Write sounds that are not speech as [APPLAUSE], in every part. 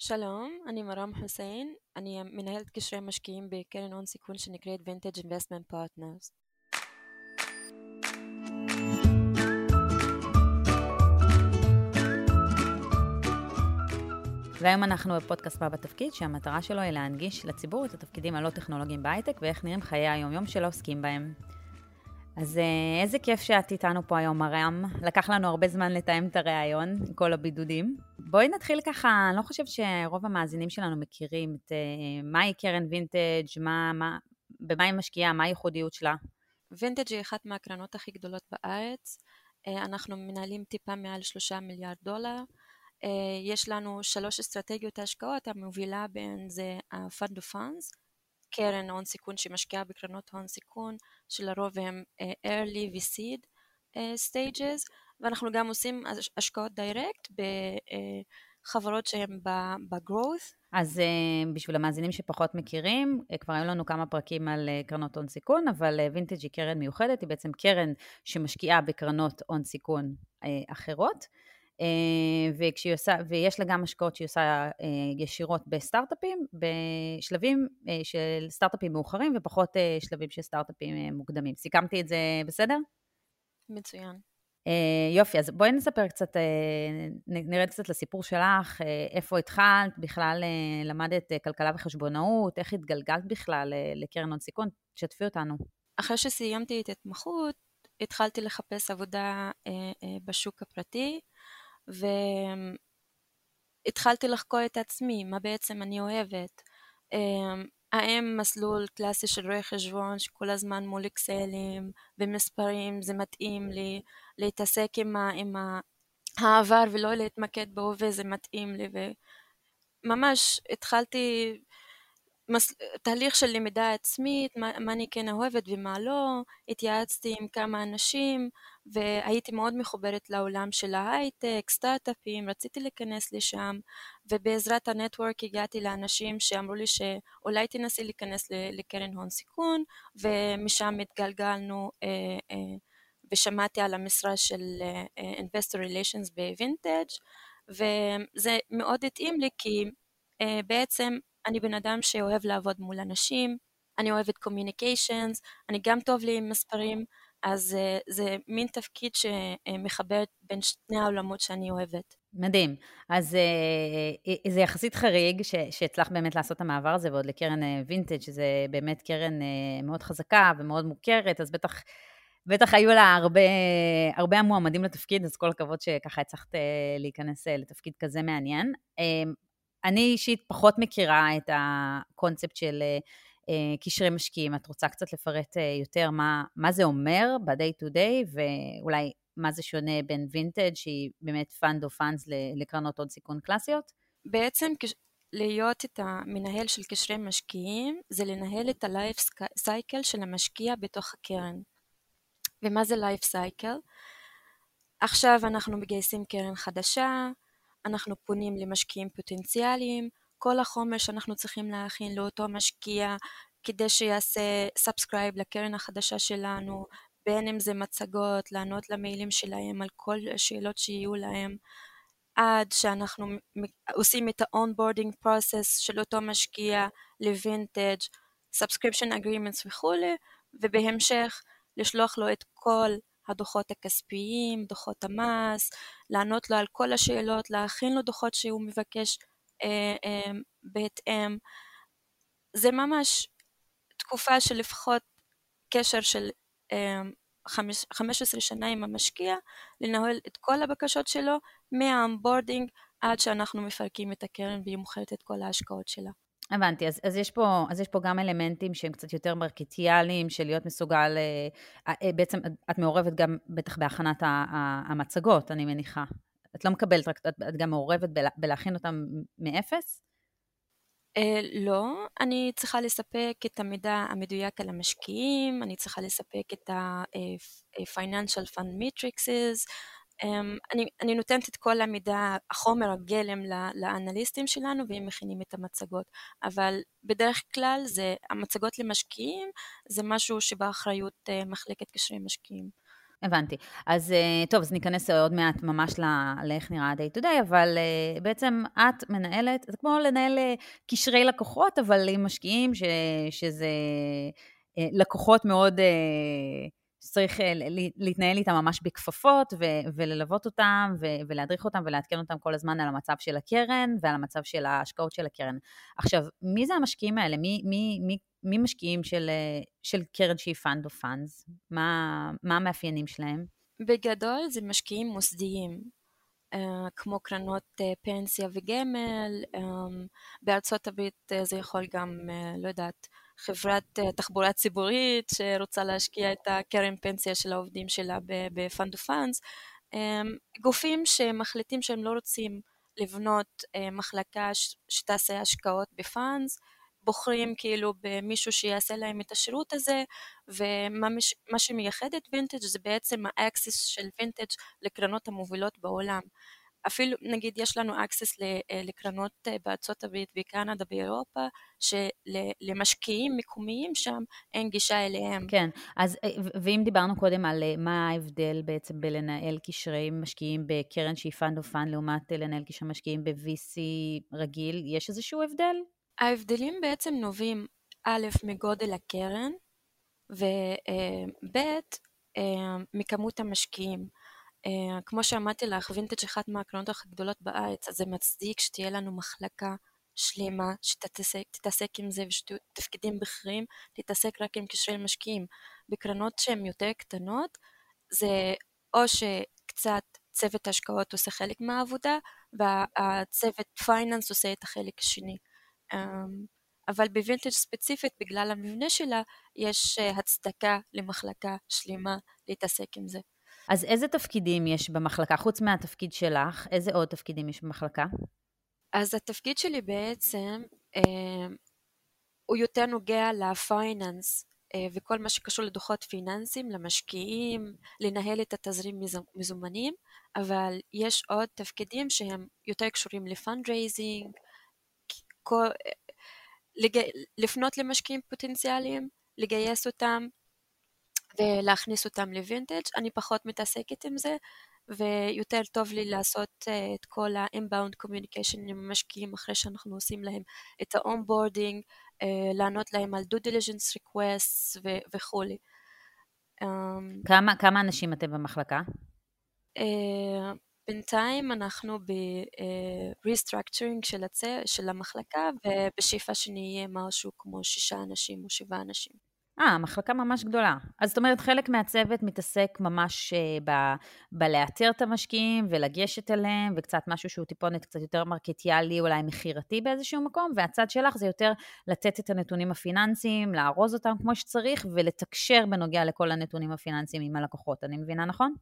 שלום, אני מרם חוסיין, אני מנהלת קשרי משקיעים בקרן הון סיכון שנקראת Vintage Investment Partners. והיום אנחנו בפודקאסט בה בתפקיד, שהמטרה שלו היא להנגיש לציבור את התפקידים הלא טכנולוגיים בהייטק ואיך נראים חיי היום-יום שלא עוסקים בהם. אז אה, איזה כיף שאת איתנו פה היום, מרם. לקח לנו הרבה זמן לתאם את הריאיון, כל הבידודים. בואי נתחיל ככה, אני לא חושבת שרוב המאזינים שלנו מכירים את uh, מהי קרן וינטג', מה, מה, במה היא משקיעה, מה הייחודיות שלה. וינטג' היא אחת מהקרנות הכי גדולות בארץ. Uh, אנחנו מנהלים טיפה מעל שלושה מיליארד דולר. יש לנו שלוש אסטרטגיות השקעות, המובילה בין זה ה-Fund of Funds, קרן הון סיכון שמשקיעה בקרנות הון סיכון, שלרוב הם early ו-seed stages, ואנחנו גם עושים השקעות דיירקט בחברות שהן ב-growth. אז בשביל המאזינים שפחות מכירים, כבר היו לנו כמה פרקים על קרנות הון סיכון, אבל וינטג' היא קרן מיוחדת, היא בעצם קרן שמשקיעה בקרנות הון סיכון אחרות. וכשהיא עושה, ויש לה גם השקעות שהיא עושה ישירות בסטארט-אפים, בשלבים של סטארט-אפים מאוחרים ופחות שלבים של סטארט-אפים מוקדמים. סיכמתי את זה בסדר? מצוין. יופי, אז בואי נספר קצת, נרד קצת לסיפור שלך, איפה התחלת, בכלל למדת כלכלה וחשבונאות, איך התגלגלת בכלל לקרן הון סיכון, תשתפי אותנו. אחרי שסיימתי את התמחות, התחלתי לחפש עבודה בשוק הפרטי, והתחלתי לחקור את עצמי, מה בעצם אני אוהבת. אמ, האם מסלול קלאסי של רואי חשבון שכל הזמן מול אקסלים ומספרים זה מתאים לי, להתעסק עם, ה, עם העבר ולא להתמקד בהווה זה מתאים לי וממש התחלתי מס... תהליך של למידה עצמית, מה, מה אני כן אוהבת ומה לא, התייעצתי עם כמה אנשים והייתי מאוד מחוברת לעולם של ההייטק, סטארט-אפים, רציתי להיכנס לשם ובעזרת הנטוורק הגעתי לאנשים שאמרו לי שאולי תנסי להיכנס לקרן הון סיכון ומשם התגלגלנו אה, אה, ושמעתי על המשרה של אה, Investor Relations בווינטג' וזה מאוד התאים לי כי אה, בעצם אני בן אדם שאוהב לעבוד מול אנשים, אני אוהבת communications, אני גם טוב לי עם מספרים, אז אה, זה מין תפקיד שמחבר בין שני העולמות שאני אוהבת. מדהים. אז אה, זה יחסית חריג שהצלחת באמת לעשות את המעבר הזה, ועוד לקרן וינטג', שזה באמת קרן uh, מאוד חזקה ומאוד מוכרת, אז בטח... בטח היו לה הרבה, הרבה מועמדים לתפקיד, אז כל הכבוד שככה הצלחת להיכנס לתפקיד כזה מעניין. אני אישית פחות מכירה את הקונספט של אה, קשרי משקיעים. את רוצה קצת לפרט אה, יותר מה, מה זה אומר ב-day to day, ואולי מה זה שונה בין וינטג' שהיא באמת fund of funds לקרנות הון סיכון קלאסיות? בעצם להיות את המנהל של קשרי משקיעים זה לנהל את ה-life cycle של המשקיע בתוך הקרן. ומה זה life cycle? עכשיו אנחנו מגייסים קרן חדשה, אנחנו פונים למשקיעים פוטנציאליים, כל החומר שאנחנו צריכים להכין לאותו משקיע כדי שיעשה subscribe לקרן החדשה שלנו, בין אם זה מצגות, לענות למיילים שלהם על כל השאלות שיהיו להם, עד שאנחנו עושים את ה-onboarding process של אותו משקיע לווינטג', subscription agreements וכולי, ובהמשך לשלוח לו את כל הדוחות הכספיים, דוחות המס, לענות לו על כל השאלות, להכין לו דוחות שהוא מבקש אה, אה, בהתאם. זה ממש תקופה של לפחות קשר של אה, 15 שנה עם המשקיע, לנהל את כל הבקשות שלו מה-onboarding עד שאנחנו מפרקים את הקרן והיא מוכרת את כל ההשקעות שלה. הבנתי, אז, אז, יש פה, אז יש פה גם אלמנטים שהם קצת יותר מרקטינגיאליים, של להיות מסוגל, אה, אה, בעצם את מעורבת גם בטח בהכנת המצגות, אני מניחה. את לא מקבלת, רק את, את גם מעורבת בלהכין אותם מאפס? אה, לא, אני צריכה לספק את המידע המדויק על המשקיעים, אני צריכה לספק את ה- financial fund metrics, אני, אני נותנת את כל המידע, החומר הגלם לאנליסטים שלנו והם מכינים את המצגות, אבל בדרך כלל זה, המצגות למשקיעים זה משהו שבאחריות uh, מחלקת קשרי משקיעים. הבנתי. אז טוב, אז ניכנס עוד מעט ממש לאיך נראה ה-day to day, אבל בעצם את מנהלת, זה כמו לנהל קשרי לקוחות, אבל עם משקיעים, ש, שזה לקוחות מאוד שצריך אה, להתנהל איתם ממש בכפפות ו- וללוות אותם ו- ולהדריך אותם ולעדכן אותם כל הזמן על המצב של הקרן ועל המצב של ההשקעות של הקרן. עכשיו, מי זה המשקיעים האלה? מי, מי, מי, מי משקיעים של, אה, של קרן שהיא fund of funds? מה, המאפיינים שלהם? בגדול זה משקיעים מוסדיים, אה, כמו קרנות פנסיה וגמל, בארצות הברית זה יכול גם, לא יודעת, חברת אה, תחבורה ציבורית שרוצה להשקיע את הקרן פנסיה של העובדים שלה ב-fund of funds, גופים שמחליטים שהם לא רוצים לבנות אה, מחלקה שתעשה השקעות בפאנס, בוחרים כאילו במישהו שיעשה להם את השירות הזה, ומה שמייחד את וינטג' זה בעצם האקסיס של וינטג' לקרנות המובילות בעולם. אפילו נגיד יש לנו access אה, לקרנות אה, בארצות הברית בקנדה באירופה שלמשקיעים מקומיים שם אין גישה אליהם. כן, אז אה, ואם דיברנו קודם על מה ההבדל בעצם בלנהל קשרי משקיעים בקרן שהיא fund of fund לעומת לנהל קשרי משקיעים ב-VC רגיל, יש איזשהו הבדל? ההבדלים בעצם נובעים א' מגודל הקרן וב' מכמות המשקיעים. אה, כמו שאמרתי לך, וינטג' אחת מהקרנות הגדולות בארץ, אז זה מצדיק שתהיה לנו מחלקה שלמה שתתעסק עם זה ושתפקידים בכירים, תתעסק רק עם קשרי משקיעים. בקרנות שהן יותר קטנות, זה או שקצת צוות השקעות עושה חלק מהעבודה, והצוות finance עושה את החלק השני. אמ, אבל בווינטג' ספציפית, בגלל המבנה שלה, יש אה, הצדקה למחלקה שלמה להתעסק עם זה. אז איזה תפקידים יש במחלקה? חוץ מהתפקיד שלך, איזה עוד תפקידים יש במחלקה? אז התפקיד שלי בעצם אה, הוא יותר נוגע ל-finance אה, וכל מה שקשור לדוחות פיננסיים, למשקיעים, לנהל את התזרים מזומנים, אבל יש עוד תפקידים שהם יותר קשורים ל-fundraising, לג... לפנות למשקיעים פוטנציאליים, לגייס אותם, ולהכניס אותם לווינטג'. אני פחות מתעסקת עם זה, ויותר טוב לי לעשות uh, את כל ה-inbound communication עם המשקיעים אחרי שאנחנו עושים להם את ה-onboarding, uh, לענות להם על due diligence requests ו- וכולי. Um, כמה, כמה אנשים אתם במחלקה? Uh, בינתיים אנחנו ב-restructuring של, הצ... של המחלקה, ובשאיפה שנהיה משהו כמו שישה אנשים או שבעה אנשים. אה, מחלקה ממש גדולה. אז זאת אומרת, חלק מהצוות מתעסק ממש uh, ב, בלאתר את המשקיעים ולגשת אליהם, וקצת משהו שהוא טיפונת קצת יותר מרקטיאלי, אולי מכירתי באיזשהו מקום, והצד שלך זה יותר לתת את הנתונים הפיננסיים, לארוז אותם כמו שצריך, ולתקשר בנוגע לכל הנתונים הפיננסיים עם הלקוחות. אני מבינה נכון?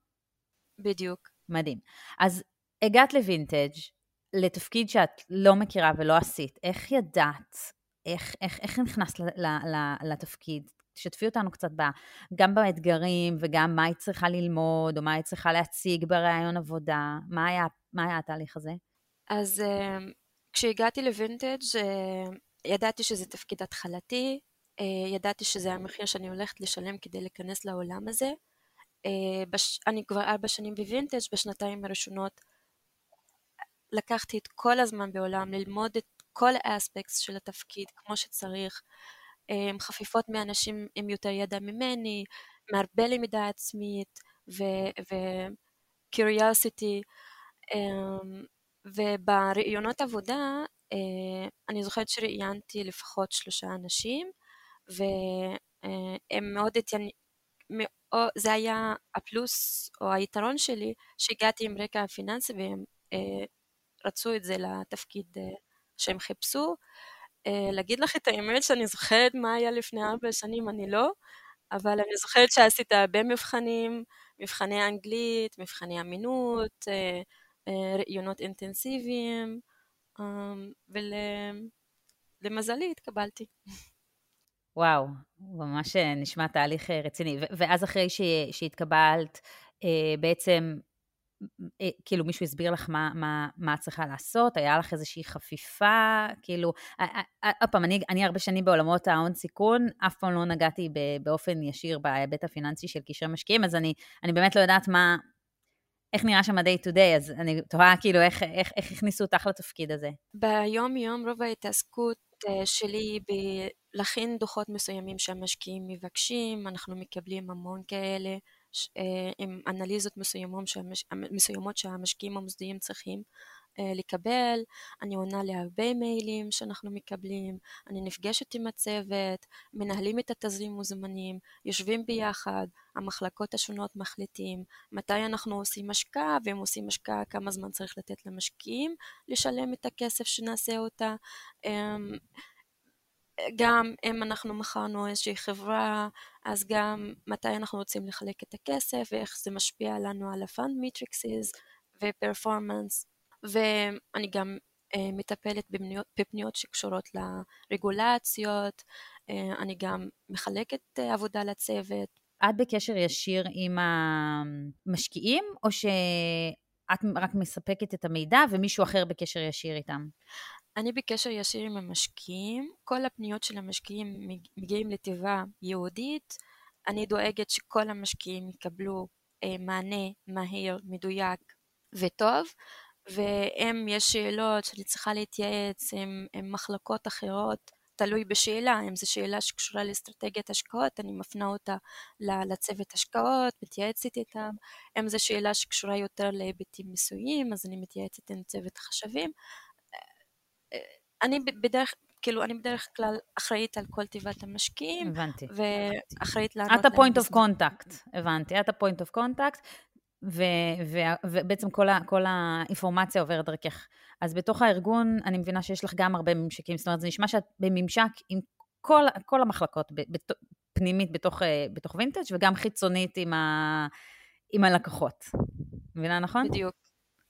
בדיוק. מדהים. אז הגעת לווינטג', לתפקיד שאת לא מכירה ולא עשית, איך ידעת איך, איך, איך נכנסת לתפקיד? תשתפי אותנו קצת בה, גם באתגרים וגם מה היא צריכה ללמוד, או מה היא צריכה להציג בראיון עבודה. מה היה, מה היה התהליך הזה? אז uh, כשהגעתי לווינטג' uh, ידעתי שזה תפקיד התחלתי, uh, ידעתי שזה המחיר שאני הולכת לשלם כדי להיכנס לעולם הזה. בש... אני כבר ארבע שנים בווינטג', בשנתיים הראשונות לקחתי את כל הזמן בעולם ללמוד את כל האספקטס של התפקיד כמו שצריך. חפיפות מאנשים עם יותר ידע ממני, מהרבה למידה עצמית ו-curiosity. אמ, ובראיונות עבודה אה, אני זוכרת שראיינתי לפחות שלושה אנשים והם מאוד התעניינו, זה היה הפלוס או היתרון שלי שהגעתי עם רקע הפיננסי והם אה, רצו את זה לתפקיד אה, שהם חיפשו אה, להגיד לך את האמת שאני זוכרת מה היה לפני ארבע שנים, אני לא, אבל אני זוכרת שעשית הרבה מבחנים, מבחני אנגלית, מבחני אמינות, אה, אה, ראיונות אינטנסיביים, ולמזלי התקבלתי. וואו, ממש נשמע תהליך רציני. ואז אחרי שהתקבלת, בעצם אה, כאילו מישהו הסביר לך מה, מה, מה את צריכה לעשות? היה לך איזושהי חפיפה? כאילו, עוד פעם, אני, אני הרבה שנים בעולמות ההון סיכון, אף פעם לא נגעתי באופן ישיר בהיבט הפיננסי של קשרי משקיעים, אז אני, אני באמת לא יודעת מה, איך נראה שם ה-day to day, אז אני תוהה כאילו איך, איך, איך הכניסו אותך לתפקיד הזה. ביום-יום רוב ההתעסקות שלי בלהכין דוחות מסוימים שהמשקיעים מבקשים, אנחנו מקבלים המון כאלה. אה, עם אנליזות מסוימות, שהמש... מסוימות שהמשקיעים המוסדיים צריכים אה, לקבל, אני עונה להרבה מיילים שאנחנו מקבלים, אני נפגשת עם הצוות, מנהלים את התזרים מוזמנים, יושבים ביחד, המחלקות השונות מחליטים מתי אנחנו עושים השקעה, ואם עושים השקעה כמה זמן צריך לתת למשקיעים לשלם את הכסף שנעשה אותה. גם אם אנחנו מכרנו איזושהי חברה, אז גם מתי אנחנו רוצים לחלק את הכסף ואיך זה משפיע לנו על ה-fund matrices ו-performance. ואני גם uh, מטפלת בפניות, בפניות שקשורות לרגולציות, uh, אני גם מחלקת uh, עבודה לצוות. את בקשר ישיר עם המשקיעים, או שאת רק מספקת את המידע ומישהו אחר בקשר ישיר איתם? אני בקשר ישיר עם המשקיעים, כל הפניות של המשקיעים מגיעים לתיבה ייעודית, אני דואגת שכל המשקיעים יקבלו אה, מענה מהיר, מדויק וטוב, ואם יש שאלות שאני צריכה להתייעץ עם, עם מחלקות אחרות, תלוי בשאלה, אם זו שאלה שקשורה לאסטרטגיית השקעות, אני מפנה אותה לצוות השקעות, מתייעצת איתם, אם זו שאלה שקשורה יותר להיבטים מיסויים, אז אני מתייעצת עם צוות החשבים, אני בדרך, כאילו, אני בדרך כלל אחראית על כל תיבת המשקיעים. הבנתי. ואחראית לענות. את ה-point of contact, הבנתי. את ה-point of contact, ובעצם כל, ה- כל האינפורמציה עוברת דרכך. אז בתוך הארגון, אני מבינה שיש לך גם הרבה ממשקים, זאת אומרת, זה נשמע שאת בממשק עם כל, כל המחלקות, בת, פנימית בתוך, אה, בתוך וינטג' וגם חיצונית עם, ה, עם הלקוחות. מבינה נכון? בדיוק.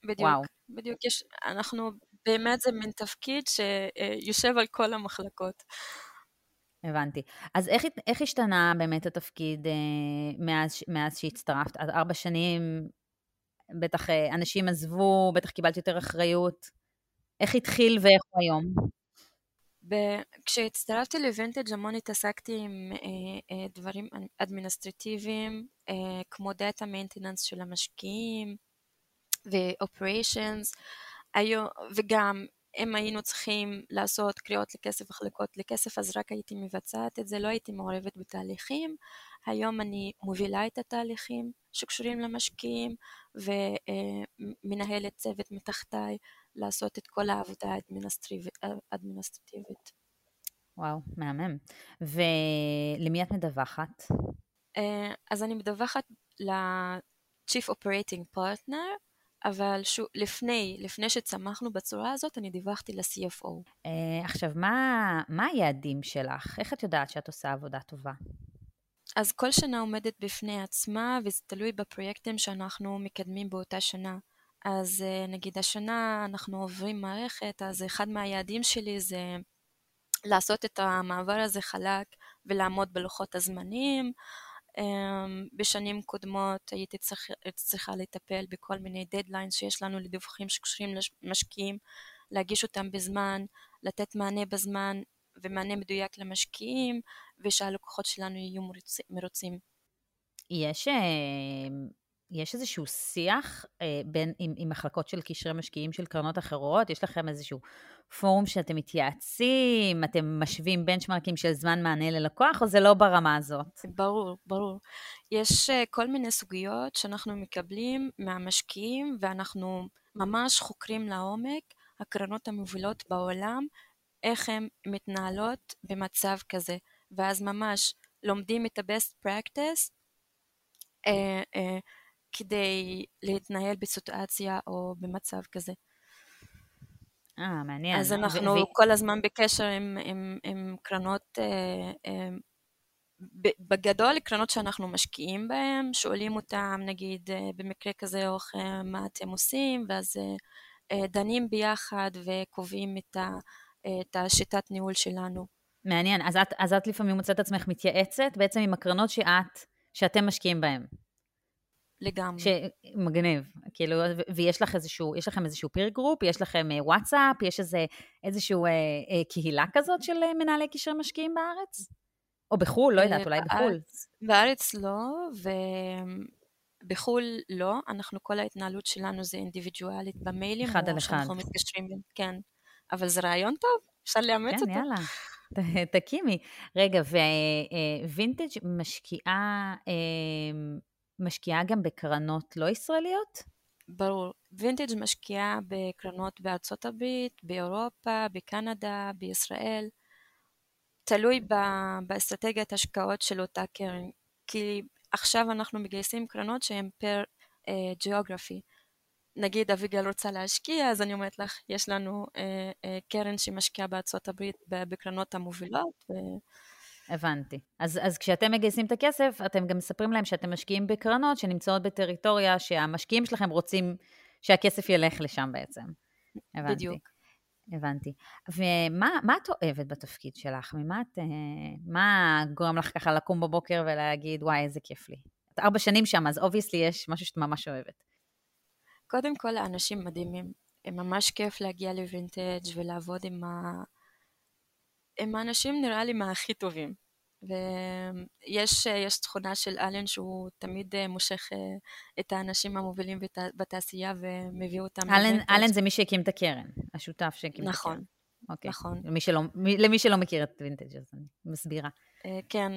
בדיוק. וואו. בדיוק. יש, אנחנו באמת זה מין תפקיד שיושב על כל המחלקות. הבנתי. אז איך, איך השתנה באמת התפקיד אה, מאז, מאז שהצטרפת? אז ארבע שנים, בטח אה, אנשים עזבו, בטח קיבלת יותר אחריות. איך התחיל ואיך הוא היום? ב- כשהצטרפתי לווינטג' המון התעסקתי עם אה, אה, דברים אדמיניסטרטיביים, אה, כמו data maintenance של המשקיעים ו-operations. היו, וגם אם היינו צריכים לעשות קריאות לכסף וחלקות לכסף, אז רק הייתי מבצעת את זה, לא הייתי מעורבת בתהליכים. היום אני מובילה את התהליכים שקשורים למשקיעים ומנהלת צוות מתחתיי לעשות את כל העבודה האדמיניסטרטיבית. וואו, מהמם. ולמי את מדווחת? אה, אז אני מדווחת ל-Chief Operating Partner, אבל שוב, לפני, לפני שצמחנו בצורה הזאת, אני דיווחתי ל-CFO. Uh, אה, עכשיו, מה, מה היעדים שלך? איך את יודעת שאת עושה עבודה טובה? אז כל שנה עומדת בפני עצמה, וזה תלוי בפרויקטים שאנחנו מקדמים באותה שנה. אז uh, נגיד השנה אנחנו עוברים מערכת, אז אחד מהיעדים שלי זה לעשות את המעבר הזה חלק ולעמוד בלוחות הזמנים. אמ, בשנים קודמות הייתי צריך, צריכה לטפל בכל מיני דדליינס שיש לנו לדיווחים שקשורים למשקיעים, להגיש אותם בזמן, לתת מענה בזמן ומענה מדויק למשקיעים, ושהלקוחות שלנו יהיו מרוצים. יש אמ, יש איזשהו שיח אה, בין, עם, עם מחלקות של קשרי משקיעים של קרנות אחרות? יש לכם איזשהו פורום שאתם מתייעצים, אתם משווים בנצ'מרקים של זמן מענה ללקוח, או זה לא ברמה הזאת? ברור, ברור. יש אה, כל מיני סוגיות שאנחנו מקבלים מהמשקיעים, ואנחנו ממש חוקרים לעומק הקרנות המובילות בעולם, איך הן מתנהלות במצב כזה, ואז ממש לומדים את ה-best practice, אה, אה, כדי להתנהל בסיטואציה או במצב כזה. אה, מעניין. אז אנחנו ו- כל הזמן בקשר עם, עם, עם קרנות, אה, אה, בגדול קרנות שאנחנו משקיעים בהן, שואלים אותם נגיד אה, במקרה כזה או אחר מה אתם עושים, ואז אה, דנים ביחד וקובעים את, ה, את השיטת ניהול שלנו. מעניין, אז את, אז את לפעמים מוצאת עצמך מתייעצת בעצם עם הקרנות שאת, שאתם משקיעים בהן. לגמרי. מגניב. כאילו, ויש לך איזשהו, יש לכם איזשהו peer group? יש לכם וואטסאפ? יש איזה, איזשהו אה, אה, קהילה כזאת של אה, מנהלי קשרי משקיעים בארץ? או בחו"ל, לא יודעת, אולי בחו"ל. בארץ לא, ובחו"ל לא. אנחנו, כל ההתנהלות שלנו זה אינדיבידואלית במיילים. אחד על אחד. שאנחנו מתקשרים, כן. אבל זה רעיון טוב, אפשר לאמץ כן, אותו. כן, יאללה. תקימי. רגע, ווינטג' משקיעה, משקיעה גם בקרנות לא ישראליות? ברור. וינטג' משקיעה בקרנות בארצות הברית, באירופה, בקנדה, בישראל. תלוי באסטרטגיית השקעות של אותה קרן. כי עכשיו אנחנו מגייסים קרנות שהן per geography. אה, נגיד אביגיל רוצה להשקיע, אז אני אומרת לך, יש לנו אה, אה, קרן שמשקיעה בארצות הברית בקרנות המובילות. ו... הבנתי. אז, אז כשאתם מגייסים את הכסף, אתם גם מספרים להם שאתם משקיעים בקרנות שנמצאות בטריטוריה שהמשקיעים שלכם רוצים שהכסף ילך לשם בעצם. הבנתי. בדיוק. הבנתי. ומה את אוהבת בתפקיד שלך? ממה את... אה, מה גורם לך ככה לקום בבוקר ולהגיד, וואי, איזה כיף לי? את ארבע שנים שם, אז obviously יש משהו שאת ממש אוהבת. קודם כל, האנשים מדהימים. הם ממש כיף להגיע לווינטג' ולעבוד עם ה... הם האנשים נראה לי מהכי טובים. ויש תכונה של אלן שהוא תמיד אה, מושך אה, את האנשים המובילים בתעשייה ומביא אותם. אלן, אלן זה מי שהקים את הקרן, השותף שהקים נכון, את הקרן. אוקיי. נכון. למי שלא, למי שלא מכיר את וינטג' אז אני מסבירה. אה, כן,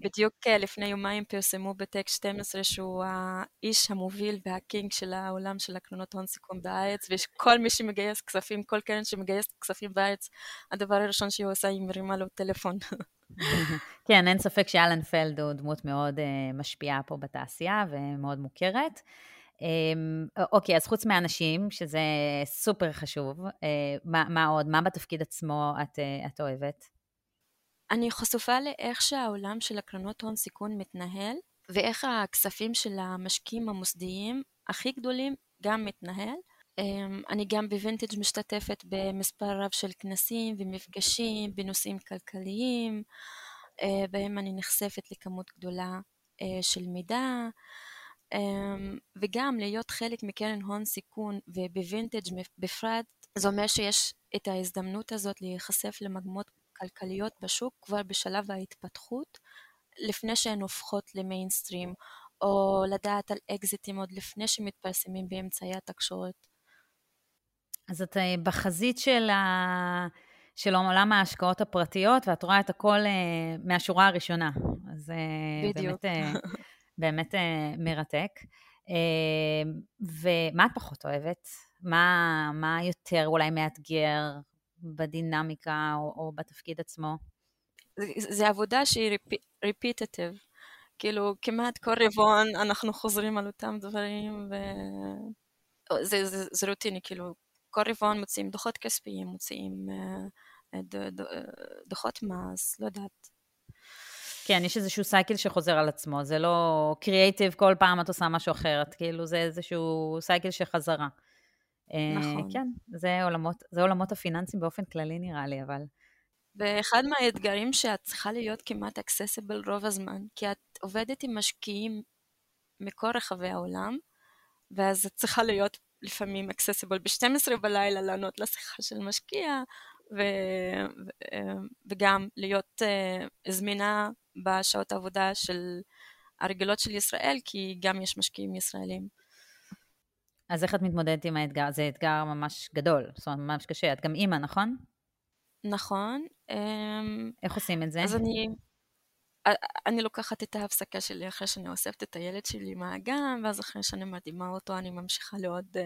בדיוק לפני יומיים פרסמו בטק 12 שהוא האיש המוביל והקינג של העולם של הקרנות הון סיכון בארץ, וכל מי שמגייס כספים, כל קרן שמגייסת כספים בארץ, הדבר הראשון שהיא עושה היא מרימה לו טלפון. [LAUGHS] כן, אין ספק שאלן פלד הוא דמות מאוד uh, משפיעה פה בתעשייה ומאוד מוכרת. Um, אוקיי, אז חוץ מהאנשים, שזה סופר חשוב, מה, מה עוד? מה בתפקיד עצמו את, את אוהבת? אני חשופה לאיך שהעולם של הקרנות הון סיכון מתנהל, ואיך הכספים של המשקיעים המוסדיים הכי גדולים גם מתנהל. אממ, אני גם בווינטג' משתתפת במספר רב של כנסים ומפגשים בנושאים כלכליים, אה, בהם אני נחשפת לכמות גדולה אה, של מידע, אממ, וגם להיות חלק מקרן הון סיכון ובווינטג' בפרט, זה אומר שיש את ההזדמנות הזאת להיחשף למגמות כלכליות בשוק כבר בשלב ההתפתחות, לפני שהן הופכות למיינסטרים, או לדעת על אקזיטים עוד לפני שמתפרסמים באמצעי התקשורת. אז את אה, בחזית של, ה... של עולם ההשקעות הפרטיות, ואת רואה את הכל אה, מהשורה הראשונה. אז אה, בדיוק. באמת, [LAUGHS] באמת מרתק. ומה את פחות אוהבת? מה, מה יותר אולי מאתגר בדינמיקה או, או בתפקיד עצמו? זה עבודה שהיא ריפיטטיב. כאילו, כמעט כל רבעון אנחנו חוזרים על אותם דברים, ו... זה, זה, זה רוטיני, כאילו, כל רבעון מוציאים דוחות כספיים, מוציאים אה, ד, ד, דוחות מס, לא יודעת. כן, יש איזשהו cycle שחוזר על עצמו, זה לא קריאייטיב, כל פעם את עושה משהו אחרת, כאילו זה איזשהו cycle שחוזר. אה, נכון. כן, זה עולמות, זה עולמות הפיננסים באופן כללי נראה לי, אבל... ואחד מהאתגרים שאת צריכה להיות כמעט אקססיבל רוב הזמן, כי את עובדת עם משקיעים מכל רחבי העולם, ואז את צריכה להיות לפעמים אקססיבל ב-12 בלילה לענות לשיחה של משקיע, ו... ו... וגם להיות uh, זמינה בשעות העבודה של הרגילות של ישראל, כי גם יש משקיעים ישראלים. אז איך את מתמודדת עם האתגר? זה אתגר ממש גדול, זאת אומרת, ממש קשה. את גם אימא, נכון? נכון. אמ, איך עושים את זה? אז אני, אני לוקחת את ההפסקה שלי אחרי שאני אוספת את הילד שלי מהגן, ואז אחרי שאני מדהימה אותו אני ממשיכה לעוד uh,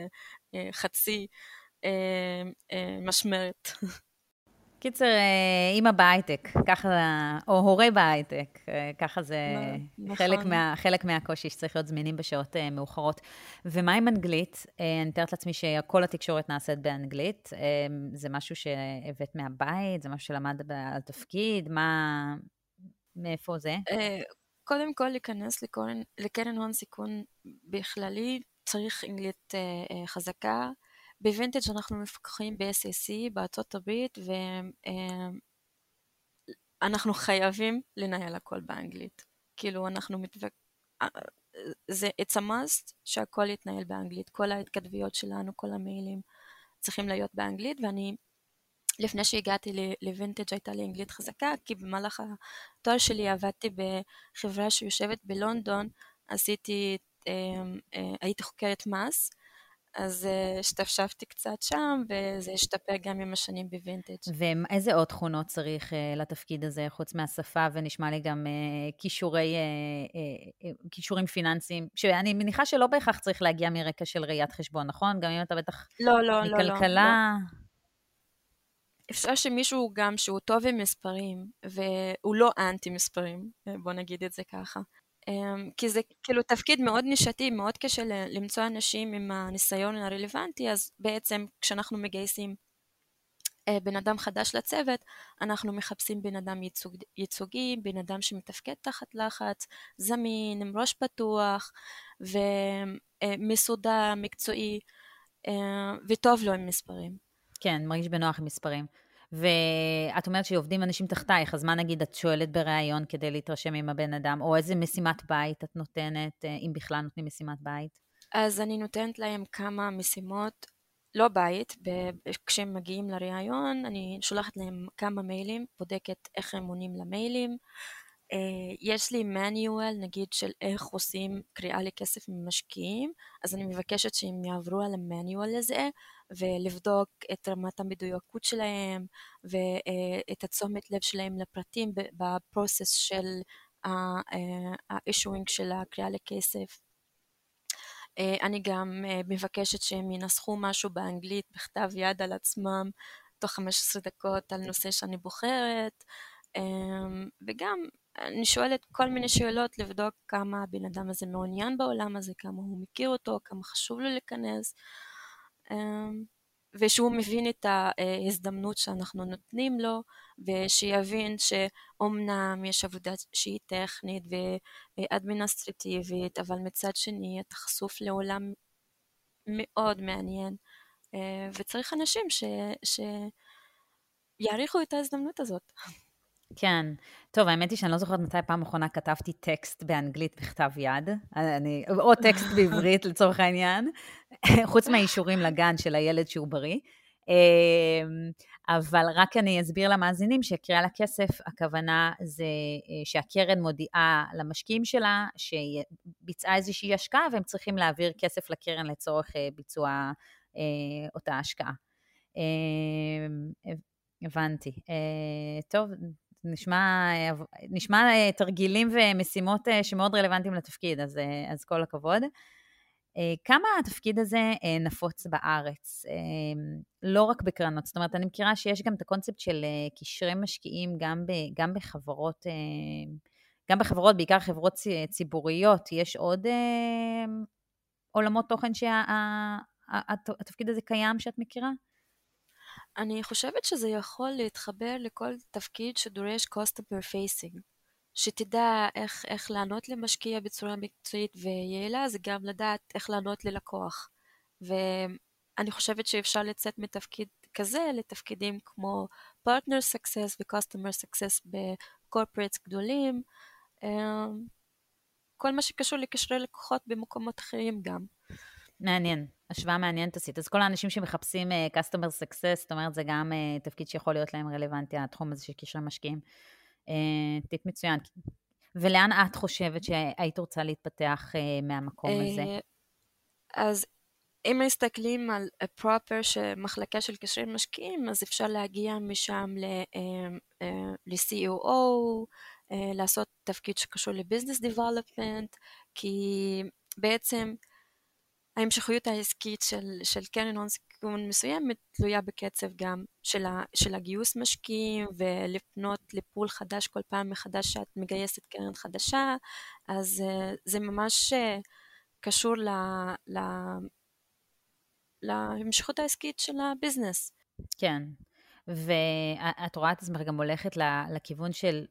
uh, חצי uh, משמרת. [LAUGHS] קיצר, אה, אימא בהייטק, ככה, או הורה בהייטק, אה, ככה זה נכון. חלק, מה, חלק מהקושי שצריך להיות זמינים בשעות אה, מאוחרות. ומה עם אנגלית? אני מתארת לעצמי שכל התקשורת נעשית באנגלית. זה משהו שהבאת מהבית? זה משהו שלמדת בתפקיד? מה... מאיפה זה? קודם כל, להיכנס לקרן, לקרן הון סיכון בכללי, צריך אנגלית חזקה. בווינטג' אנחנו מפקחים ב-SAC בארצות הברית ואנחנו חייבים לנהל הכל באנגלית. כאילו אנחנו מתווכ... זה it's a must שהכל יתנהל באנגלית, כל ההתכתבויות שלנו, כל המיילים צריכים להיות באנגלית, ואני לפני שהגעתי לווינטג' הייתה לי אנגלית חזקה, כי במהלך התואר שלי עבדתי בחברה שיושבת בלונדון, עשיתי, אה, הייתי חוקרת מס, אז אה, השתפשפתי קצת שם, וזה השתפר גם עם השנים בווינטג'. ואיזה עוד תכונות צריך uh, לתפקיד הזה, חוץ מהשפה, ונשמע לי גם uh, כישורי, כישורים פיננסיים, שאני מניחה שלא בהכרח צריך להגיע מרקע של ראיית חשבון, נכון? גם אם אתה בטח לא, לא, מכלכלה... לא, לא. לא. אפשר שמישהו גם שהוא טוב עם מספרים, והוא לא אנטי מספרים, בוא נגיד את זה ככה. אמ, כי זה כאילו תפקיד מאוד נישתי, מאוד קשה למצוא אנשים עם הניסיון הרלוונטי, אז בעצם כשאנחנו מגייסים אה, בן אדם חדש לצוות, אנחנו מחפשים בן אדם ייצוג, ייצוגי, בן אדם שמתפקד תחת לחץ, זמין, עם ראש פתוח ומסודר, מקצועי, אה, וטוב לו עם מספרים. כן, מרגיש בנוח עם מספרים. ואת אומרת שעובדים אנשים תחתייך, אז מה נגיד את שואלת בריאיון כדי להתרשם עם הבן אדם, או איזה משימת בית את נותנת, אה, אם בכלל נותנים משימת בית? אז אני נותנת להם כמה משימות, לא בית, כשהם מגיעים לריאיון, אני שולחת להם כמה מיילים, בודקת איך הם עונים למיילים. אה, יש לי manual נגיד של איך עושים קריאה לכסף ממשקיעים, אז אני מבקשת שהם יעברו על המניואל הזה ולבדוק את רמת המדויקות שלהם ואת התשומת לב שלהם לפרטים בפרוסס של ה-issuing של הקריאה לכסף. אה, אני גם אה, מבקשת שהם ינסחו משהו באנגלית בכתב יד על עצמם תוך 15 דקות על נושא שאני בוחרת וגם אני שואלת כל מיני שאלות לבדוק כמה הבן אדם הזה מעוניין בעולם הזה, כמה הוא מכיר אותו, כמה חשוב לו להיכנס, אמ, ושהוא מבין את ההזדמנות שאנחנו נותנים לו, ושיבין שאומנם יש עבודה שהיא טכנית ואדמיניסטרטיבית, אבל מצד שני אתה חשוף לעולם מאוד מעניין, אה, וצריך אנשים ש... שיעריכו את ההזדמנות הזאת. כן. טוב, האמת היא שאני לא זוכרת מתי פעם אחרונה כתבתי טקסט באנגלית בכתב יד, אני, או טקסט [LAUGHS] בעברית לצורך העניין, חוץ מהאישורים לגן של הילד שהוא בריא. אמ, אבל רק אני אסביר למאזינים שקריאה לכסף, הכוונה זה אה, שהקרן מודיעה למשקיעים שלה שביצעה איזושהי השקעה והם צריכים להעביר כסף לקרן לצורך אה, ביצוע אה, אותה השקעה. אמ, הבנתי. טוב, נשמע, נשמע אה, תרגילים ומשימות אה, שמאוד רלוונטיים לתפקיד, אז, אה, אז כל הכבוד. כמה התפקיד הזה נפוץ בארץ, לא רק בקרנות, זאת אומרת, אני מכירה שיש גם את הקונספט של קשרי משקיעים גם, ב, גם בחברות, גם בחברות, בעיקר חברות ציבוריות, יש עוד עולמות תוכן שהתפקיד הזה קיים שאת מכירה? אני חושבת שזה יכול להתחבר לכל תפקיד שדורש customer facing. שתדע איך, איך לענות למשקיע בצורה מקצועית ויעילה, זה גם לדעת איך לענות ללקוח. ואני חושבת שאפשר לצאת מתפקיד כזה לתפקידים כמו partner success ו-customer success בקורפרטס גדולים, אמ, כל מה שקשור לקשרי לקוחות במקומות אחרים גם. מעניין. השוואה מעניינת עשית. אז כל האנשים שמחפשים uh, customer success, זאת אומרת, זה גם uh, תפקיד שיכול להיות להם רלוונטי, התחום הזה של קשרי משקיעים. Uh, טיפ מצוין. ולאן את חושבת שהיית רוצה להתפתח uh, מהמקום הזה? אז אם מסתכלים על פרופר מחלקה של קשרי משקיעים, אז אפשר להגיע משם ל-COO, לעשות תפקיד שקשור לביזנס דיבלופמנט, כי בעצם ההמשכיות העסקית של, של קרן הון סיכון מסוימת תלויה בקצב גם של, ה, של הגיוס משקיעים ולפנות לפול חדש כל פעם מחדש שאת מגייסת קרן חדשה, אז uh, זה ממש uh, קשור ל, ל, להמשכות העסקית של הביזנס. כן, ואת רואה את עצמך גם הולכת לכיוון של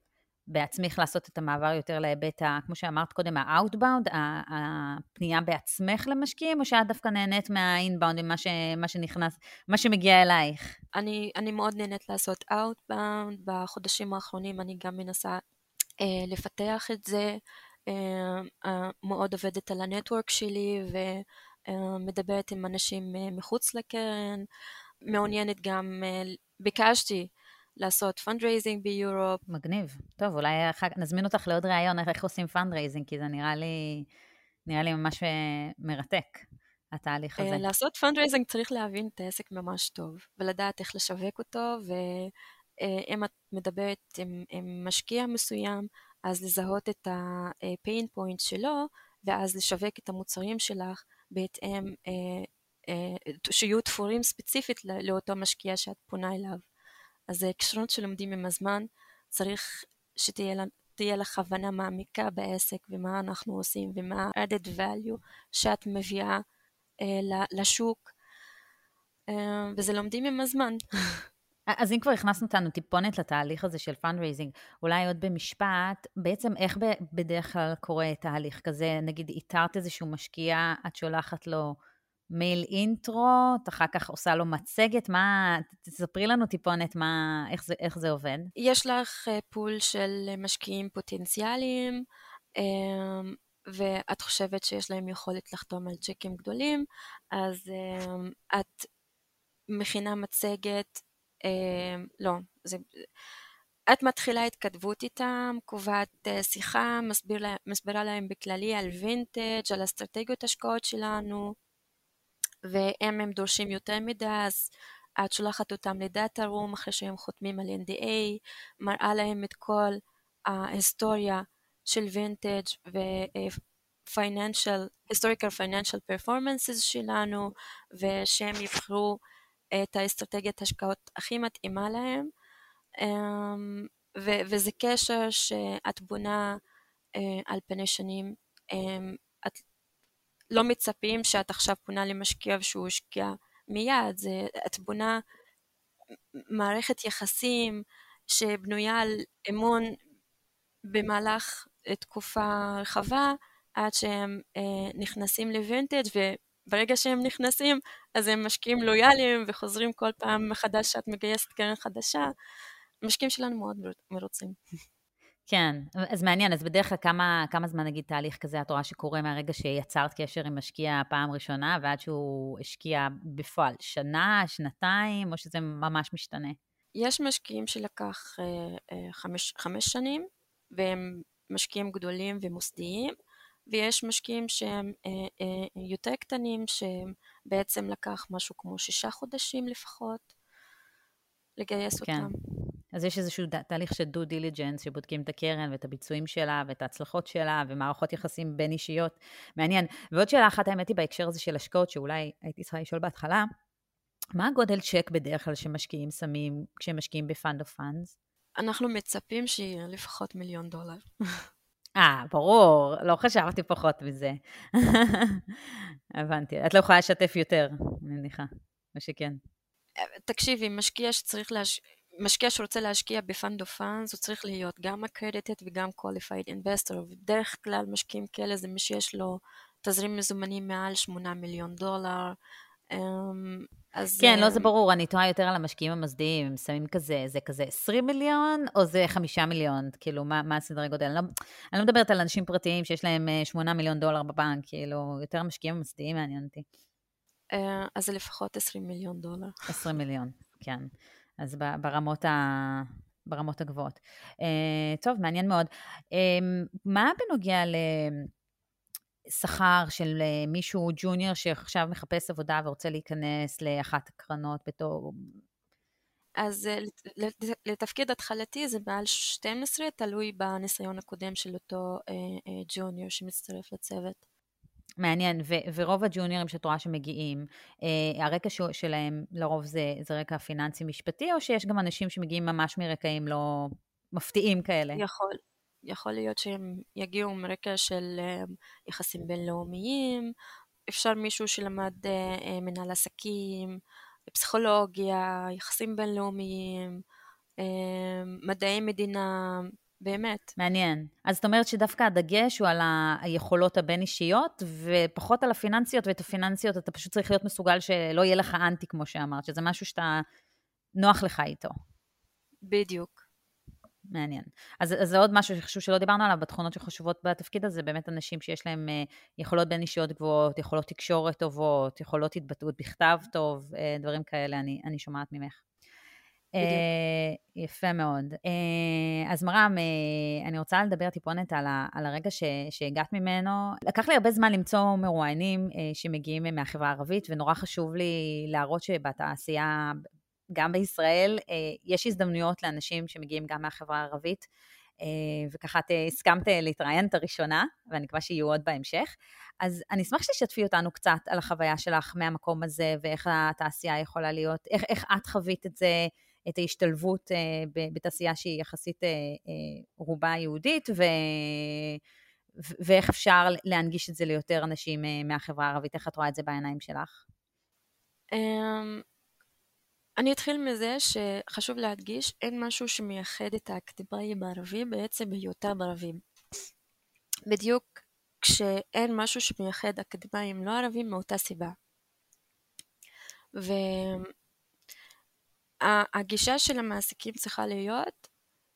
בעצמך לעשות את המעבר יותר להיבט, כמו שאמרת קודם, ה-outbound, הפנייה בעצמך למשקיעים, או שאת דווקא נהנית מה-inbound, מה, ש, מה שנכנס, מה שמגיע אלייך? אני, אני מאוד נהנית לעשות outbound, בחודשים האחרונים אני גם מנסה אה, לפתח את זה, מאוד עובדת על הנטוורק שלי ומדברת עם אנשים מחוץ לקרן, מעוניינת גם, ביקשתי לעשות fundraising ב Europe. מגניב. טוב, אולי אחר כך נזמין אותך לעוד ראיון איך עושים fundraising, כי זה נראה לי, נראה לי ממש מרתק. התהליך הזה? לעשות fundraising צריך להבין את העסק ממש טוב, ולדעת איך לשווק אותו, ואם את מדברת עם, עם משקיע מסוים, אז לזהות את ה-pain point שלו, ואז לשווק את המוצרים שלך בהתאם, שיהיו תפורים ספציפית לאותו משקיע שאת פונה אליו. אז כישרונות שלומדים עם הזמן, צריך שתהיה לך הבנה מעמיקה בעסק ומה אנחנו עושים ומה added value שאת מביאה אה, לשוק, אה, וזה לומדים עם הזמן. [LAUGHS] אז אם כבר הכנסנו אותנו טיפונת לתהליך הזה של fundraising, אולי עוד במשפט, בעצם איך בדרך כלל קורה תהליך כזה? נגיד, איתרת איזשהו משקיע, את שולחת לו מייל אינטרו, את אחר כך עושה לו מצגת, מה, תספרי לנו טיפונת מה, איך זה, איך זה עובד. יש לך פול אה, של משקיעים פוטנציאליים, ואת חושבת שיש להם יכולת לחתום על צ'קים גדולים, אז um, את מכינה מצגת, um, לא, זה, את מתחילה התכתבות איתם, קובעת uh, שיחה, מסביר לה, מסבירה להם בכללי על וינטג', על אסטרטגיות השקעות שלנו, ואם הם דורשים יותר מדי, אז את שולחת אותם לדאטה רום אחרי שהם חותמים על NDA, מראה להם את כל ההיסטוריה של וינטג' ו-financial, historical financial performances שלנו, ושהם יבחרו את האסטרטגיית השקעות הכי מתאימה להם, אמ, ו- וזה קשר שאת בונה אה, על פני שנים. לא מצפים שאת עכשיו פונה למשקיע ושהוא ישקיע מיד, זה, את בונה מערכת יחסים שבנויה על אמון במהלך תקופה רחבה עד שהם אה, נכנסים לווינטג' וברגע שהם נכנסים אז הם משקיעים לויאליים וחוזרים כל פעם מחדש שאת מגייסת קרן חדשה. המשקיעים שלנו מאוד מרוצים. כן, אז מעניין, אז בדרך כלל כמה, כמה זמן נגיד תהליך כזה את רואה שקורה מהרגע שיצרת קשר עם משקיע פעם ראשונה ועד שהוא השקיע בפועל? שנה, שנתיים, או שזה ממש משתנה? יש משקיעים שלקח אה, אה, חמש, חמש שנים, והם משקיעים גדולים ומוסדיים, ויש משקיעים שהם אה, אה, יותר קטנים, שבעצם לקח משהו כמו שישה חודשים לפחות לגייס כן. אותם. אז יש איזשהו תהליך של דו דיליג'נס, שבודקים את הקרן ואת הביצועים שלה ואת ההצלחות שלה ומערכות יחסים בין אישיות. מעניין. ועוד שאלה אחת, האמת היא, בהקשר הזה של השקעות, שאולי הייתי צריכה לשאול בהתחלה, מה הגודל צ'ק בדרך כלל שמשקיעים שמים כשהם משקיעים ב fund of funds? אנחנו מצפים שיהיה לפחות מיליון דולר. אה, ברור, לא חשבתי פחות מזה. [LAUGHS] הבנתי. את לא יכולה לשתף יותר, אני מניחה, או שכן. תקשיבי, משקיע שצריך להש... משקיע שרוצה להשקיע ב fund of funds, הוא צריך להיות גם accredited וגם qualified investor, ובדרך כלל משקיעים כאלה זה מי שיש לו תזרים מזומנים מעל 8 מיליון דולר, אמ, אז... כן, לא, זה אמ, ברור, אני תוהה יותר על המשקיעים המוסדיים, הם שמים כזה, זה כזה 20 מיליון, או זה 5 מיליון? כאילו, מה, מה הסדרי גודל? אני לא, אני לא מדברת על אנשים פרטיים שיש להם 8 אה, מיליון דולר בבנק, כאילו, יותר המשקיעים המוסדיים מעניין אותי. אה, אז זה לפחות 20 מיליון דולר. 20 מיליון, כן. אז ברמות ה... ברמות הגבוהות. Uh, טוב, מעניין מאוד. Uh, מה בנוגע ל... שכר של אה, מישהו ג'וניור שעכשיו מחפש עבודה ורוצה להיכנס לאחת הקרנות בתור... אז לתפקיד התחלתי זה מעל 12, תלוי בניסיון הקודם של אותו ג'וניור שמצטרף לצוות. מעניין, ו- ורוב הג'וניורים שאת רואה שמגיעים, אה, הרקע ש- שלהם לרוב זה, זה רקע פיננסי-משפטי, או שיש גם אנשים שמגיעים ממש מרקעים לא מפתיעים כאלה? יכול, יכול להיות שהם יגיעו מרקע של אה, יחסים בינלאומיים, אפשר מישהו שלמד אה, אה, מנהל עסקים, פסיכולוגיה, יחסים בינלאומיים, מדעי מדינה, באמת. מעניין. אז זאת אומרת שדווקא הדגש הוא על היכולות הבין-אישיות, ופחות על הפיננסיות, ואת הפיננסיות אתה פשוט צריך להיות מסוגל שלא יהיה לך אנטי, כמו שאמרת, שזה משהו שאתה נוח לך איתו. בדיוק. מעניין. אז, אז זה עוד משהו שחשוב שלא דיברנו עליו, בתכונות שחשובות בתפקיד הזה, באמת אנשים שיש להם uh, יכולות בין אישיות גבוהות, יכולות תקשורת טובות, יכולות התבטאות בכתב טוב, uh, דברים כאלה אני, אני שומעת ממך. Uh, יפה מאוד. Uh, אז מרם, uh, אני רוצה לדבר טיפונת על, הרגע שהגעת ממנו. לקח לי הרבה זמן למצוא מרואיינים שמגיעים מהחברה הערבית, ונורא חשוב לי להראות שבתעשייה גם בישראל אה, יש הזדמנויות לאנשים שמגיעים גם מהחברה הערבית, אה, וככה את אה, הסכמת להתראיין את הראשונה, ואני מקווה שיהיו עוד בהמשך. אז אני אשמח שתשתפי אותנו קצת על החוויה שלך מהמקום הזה, ואיך התעשייה יכולה להיות, איך, איך את חווית את זה, את ההשתלבות בתעשייה שהיא יחסית רובה יהודית, ו... ואיך אפשר להנגיש את זה ליותר אנשים מהחברה הערבית, איך את רואה את זה בעיניים שלך? אמ, אני אתחיל מזה שחשוב להדגיש, אין משהו שמייחד את האקדמאים הערבים בעצם היותם ערבים. בדיוק כשאין משהו שמייחד אקדמאים לא ערבים מאותה סיבה. והגישה של המעסיקים צריכה להיות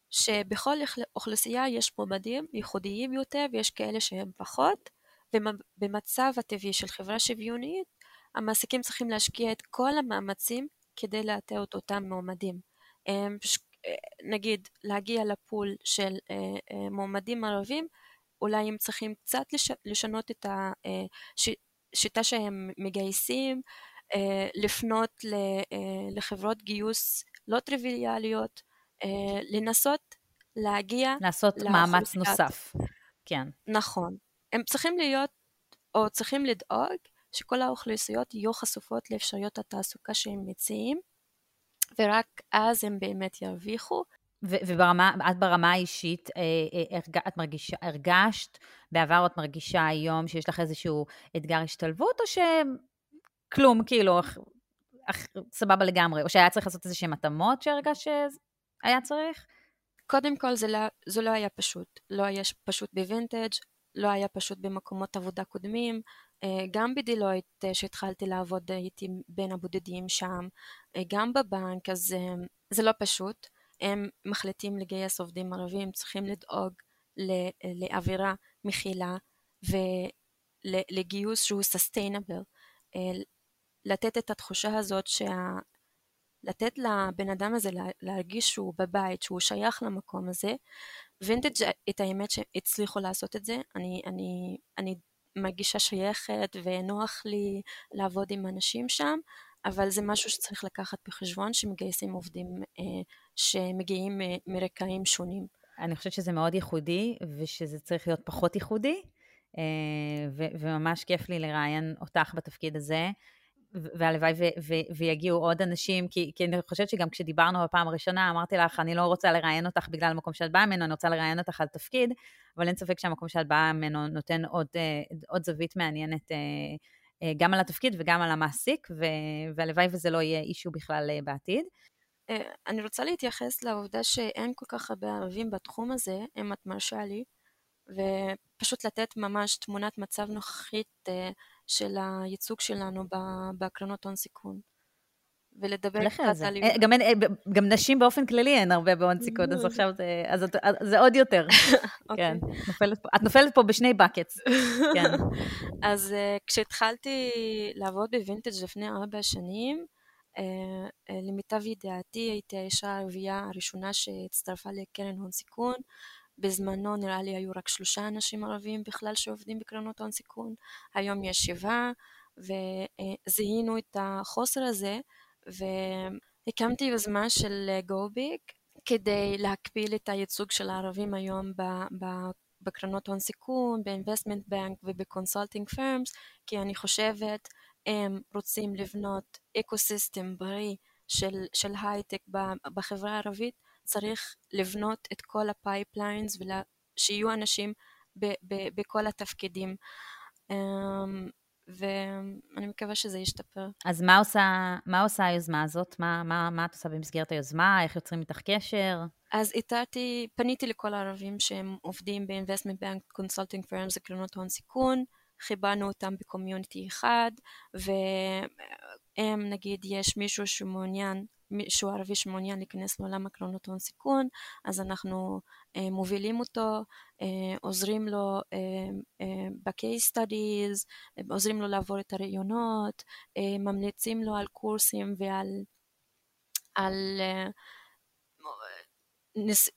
שבכל אוכלוסייה יש מועמדים ייחודיים יותר ויש כאלה שהם פחות, ובמצב הטבעי של חברה שוויונית המעסיקים צריכים להשקיע את כל המאמצים כדי לאתר את אותם מועמדים. אה, נגיד להגיע לפול של אה, אה, מועמדים ערבים, אולי הם צריכים קצת לשנות את השיטה שהם מגייסים, לפנות לחברות גיוס לא טריוויאליות, לנסות להגיע לעשות מאמץ נוסף, כן. נכון. הם צריכים להיות, או צריכים לדאוג שכל האוכלוסיות יהיו חשופות לאפשרויות התעסוקה שהם מציעים, ורק אז הם באמת ירוויחו. וברמה, את ברמה האישית, אה, אה, את מרגישה, הרגשת בעבר את מרגישה היום שיש לך איזשהו אתגר השתלבות, או שכלום, כאילו, אך, סבבה לגמרי, או שהיה צריך לעשות איזה שהן התאמות שהרגשת שהיה צריך? קודם כל זה לא, זה לא היה פשוט, לא היה פשוט בווינטג', לא היה פשוט במקומות עבודה קודמים, אה, גם בדילויט אה, שהתחלתי לעבוד הייתי בין הבודדים שם, אה, גם בבנק, אז זה לא פשוט. הם מחליטים לגייס עובדים ערבים, צריכים לדאוג לאווירה מכילה ולגיוס שהוא sustainable. לתת את התחושה הזאת שה... לתת לבן אדם הזה להרגיש שהוא בבית, שהוא שייך למקום הזה. וינטג' את האמת שהצליחו לעשות את זה, אני, אני, אני מרגישה שייכת ונוח לי לעבוד עם אנשים שם, אבל זה משהו שצריך לקחת בחשבון שמגייסים עובדים אה, שמגיעים אה, מרקעים שונים. אני חושבת שזה מאוד ייחודי, ושזה צריך להיות פחות ייחודי, אה, ו- וממש כיף לי לראיין אותך בתפקיד הזה. והלוואי ו- ו- ויגיעו עוד אנשים, כי, כי אני חושבת שגם כשדיברנו בפעם הראשונה, אמרתי לך, אני לא רוצה לראיין אותך בגלל המקום שאת באה ממנו, אני רוצה לראיין אותך על תפקיד, אבל אין ספק שהמקום שאת באה ממנו נותן עוד, אה, עוד זווית מעניינת אה, אה, גם על התפקיד וגם על המעסיק, והלוואי וזה לא יהיה אישו בכלל בעתיד. אני רוצה להתייחס לעובדה שאין כל כך הרבה ערבים בתחום הזה, אם את מרשה לי, ופשוט לתת ממש תמונת מצב נוכחית של הייצוג שלנו בקרנות הון סיכון. ולדבר קצת על... אה, גם, אה, גם נשים באופן כללי אין הרבה בהון סיכון, אז עכשיו זה, אז את, זה עוד יותר. [LAUGHS] כן, אוקיי. נופלת פה, את נופלת פה בשני בקטס. [LAUGHS] כן. אז uh, כשהתחלתי לעבוד בווינטג' לפני ארבע שנים, uh, uh, למיטב ידיעתי הייתי האישה הערבייה הראשונה שהצטרפה לקרן הון סיכון. בזמנו נראה לי היו רק שלושה אנשים ערבים בכלל שעובדים בקרנות הון סיכון, היום יש שבעה, וזיהינו את החוסר הזה, והקמתי יוזמה של גוביק כדי להגביר את הייצוג של הערבים היום בקרנות הון סיכון, ב investment bank וב consulting firms, כי אני חושבת אם רוצים לבנות ecosystem בריא של, של הייטק בחברה הערבית, צריך לבנות את כל ה pipelines ושיהיו אנשים ב- ב- בכל התפקידים. אממ, ואני מקווה שזה ישתפר. אז מה עושה, מה עושה היוזמה הזאת? מה, מה, מה את עושה במסגרת היוזמה? איך יוצרים איתך קשר? אז איתרתי, פניתי לכל הערבים שהם עובדים ב-investment bank consulting firms וקרנות הון סיכון, חיברנו אותם ב community אחד, והם נגיד יש מישהו שמעוניין מישהו ערבי שמעוניין להיכנס לעולם הקרנות הון סיכון, אז אנחנו אה, מובילים אותו, אה, עוזרים לו אה, אה, ב-case studies, אה, עוזרים לו לעבור את הראיונות, אה, ממליצים לו על קורסים ועל על, אה, נס,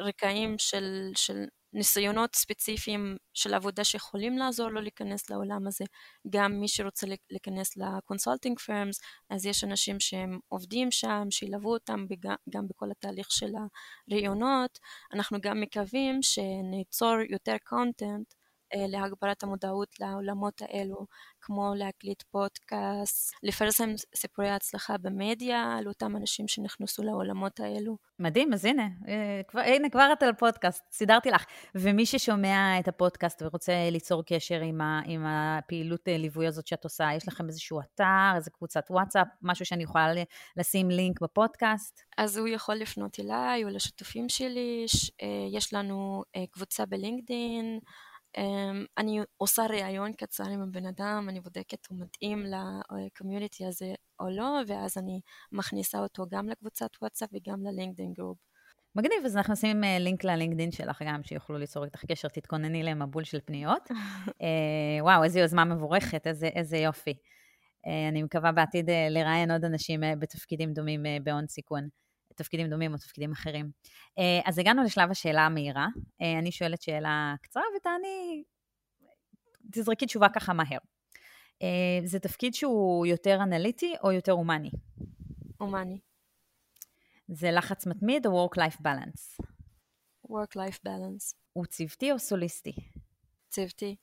רקעים של, של ניסיונות ספציפיים של עבודה שיכולים לעזור לו להיכנס לעולם הזה. גם מי שרוצה להיכנס ל consulting firms, אז יש אנשים שהם עובדים שם, שילוו אותם גם בכל התהליך של הראיונות. אנחנו גם מקווים שניצור יותר content להגברת המודעות לעולמות האלו, כמו להקליט פודקאסט, לפרסם סיפורי הצלחה במדיה על אותם אנשים שנכנסו לעולמות האלו. מדהים, אז הנה, אה, כבר, הנה כבר את על פודקאסט, סידרתי לך. ומי ששומע את הפודקאסט ורוצה ליצור קשר עם, ה, עם הפעילות אה, ליווי הזאת שאת עושה, יש לכם איזשהו אתר, איזה קבוצת וואטסאפ, משהו שאני יכולה לשים לינק בפודקאסט? אז הוא יכול לפנות אליי או לשותפים שלי, יש לנו קבוצה ב LinkedIn, אני עושה ראיון קצר עם הבן אדם, אני בודקת הוא מתאים ל community הזה או לא, ואז אני מכניסה אותו גם לקבוצת וואטסאפ וגם ל LinkedIn group. מגניב, אז אנחנו נשים אה, לינק ללינקדאין שלך גם, שיוכלו ליצור איתך קשר, תתכונני למבול של פניות. [LAUGHS] אה, וואו, איזו יוזמה מבורכת, איזה, איזה יופי. אה, אני מקווה בעתיד לראיין עוד אנשים בתפקידים דומים בהון סיכון. תפקידים דומים או תפקידים אחרים. אה, אז הגענו לשלב השאלה המהירה. אה, אני שואלת שאלה קצרה ותעני, תזרקי תשובה ככה מהר. אה, זה תפקיד שהוא יותר אנליטי או יותר הומני? הומני. זה לחץ מתמיד או Work-Life Balance? Work-Life Balance. הוא צוותי או סוליסטי? צוותי.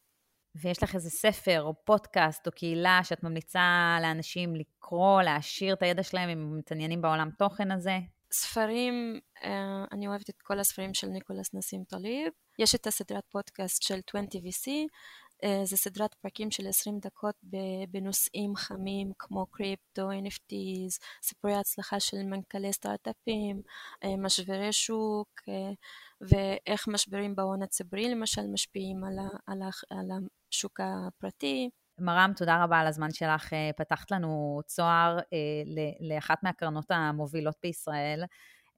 ויש לך איזה ספר או פודקאסט או קהילה שאת ממליצה לאנשים לקרוא, להעשיר את הידע שלהם אם הם מתעניינים בעולם תוכן הזה? ספרים, אה, אני אוהבת את כל הספרים של ניקולס נסים טליב. יש את הסדרת פודקאסט של 20VC, אה, זה סדרת פרקים של 20 דקות בנושאים חמים כמו קריפטו, NFTs, סיפורי הצלחה של מנכ"לי סטארט-אפים, אה, משברי שוק ואיך משברים בהון הציבורי למשל משפיעים על, על, על השוק הפרטי. מרם, תודה רבה על הזמן שלך. אה, פתחת לנו צוהר אה, לאחת מהקרנות המובילות בישראל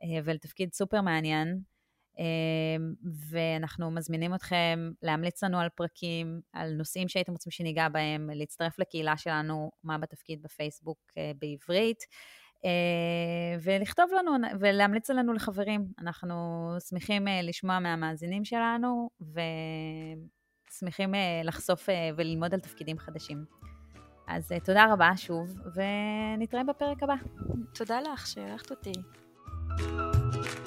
אה, ולתפקיד סופר מעניין. ואנחנו מזמינים אתכם להמליץ לנו על פרקים, על נושאים שהייתם רוצים שניגע בהם, להצטרף לקהילה שלנו, מה בתפקיד בפייסבוק בעברית, ולכתוב לנו ולהמליץ לנו לחברים. אנחנו שמחים לשמוע מהמאזינים שלנו, ו... שמחים אה, לחשוף אה, וללמוד על תפקידים חדשים. אז אה, תודה רבה שוב, ונתראה בפרק הבא. תודה לך שהערכת אותי. thank you